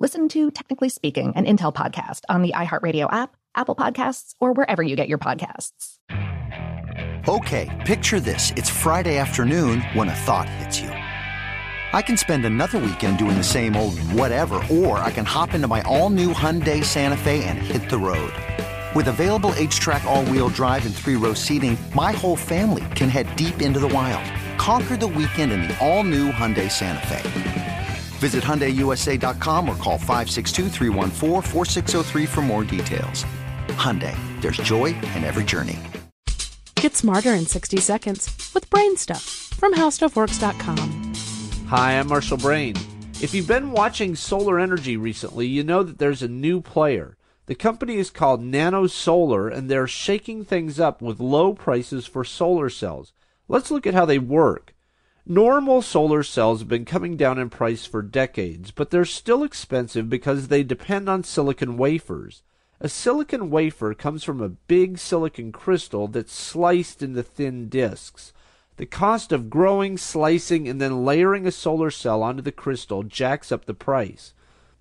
Listen to Technically Speaking, an Intel podcast on the iHeartRadio app, Apple Podcasts, or wherever you get your podcasts. Okay, picture this. It's Friday afternoon when a thought hits you. I can spend another weekend doing the same old whatever, or I can hop into my all new Hyundai Santa Fe and hit the road. With available HTRAC, all wheel drive, and three row seating, my whole family can head deep into the wild. Conquer the weekend in the all new Hyundai Santa Fe. Visit HyundaiUSA.com or call 562 for more details. Hyundai, there's joy in every journey. Get smarter in 60 seconds with Brain Stuff from HowStuffWorks.com. Hi, I'm Marshall Brain. If you've been watching solar energy recently, you know that there's a new player. The company is called Nano Solar, and they're shaking things up with low prices for solar cells. Let's look at how they work. Normal solar cells have been coming down in price for decades, but they're still expensive because they depend on silicon wafers. A silicon wafer comes from a big silicon crystal that's sliced into thin disks. The cost of growing, slicing, and then layering a solar cell onto the crystal jacks up the price.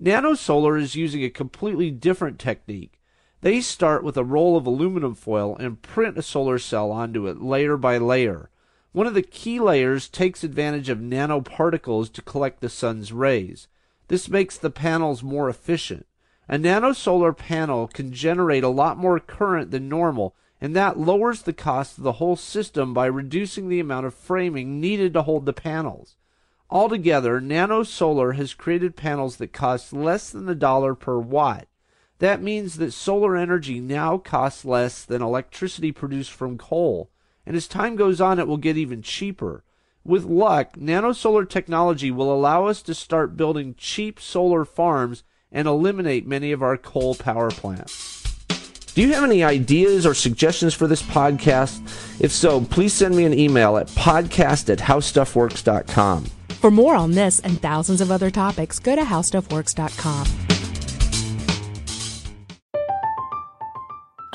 NanoSolar is using a completely different technique. They start with a roll of aluminum foil and print a solar cell onto it layer by layer. One of the key layers takes advantage of nanoparticles to collect the sun's rays. This makes the panels more efficient. A nanosolar panel can generate a lot more current than normal, and that lowers the cost of the whole system by reducing the amount of framing needed to hold the panels. Altogether, NanoSolar has created panels that cost less than a dollar per watt. That means that solar energy now costs less than electricity produced from coal and as time goes on, it will get even cheaper. With luck, nanosolar technology will allow us to start building cheap solar farms and eliminate many of our coal power plants. Do you have any ideas or suggestions for this podcast? If so, please send me an email at podcast at howstuffworks.com. For more on this and thousands of other topics, go to howstuffworks.com.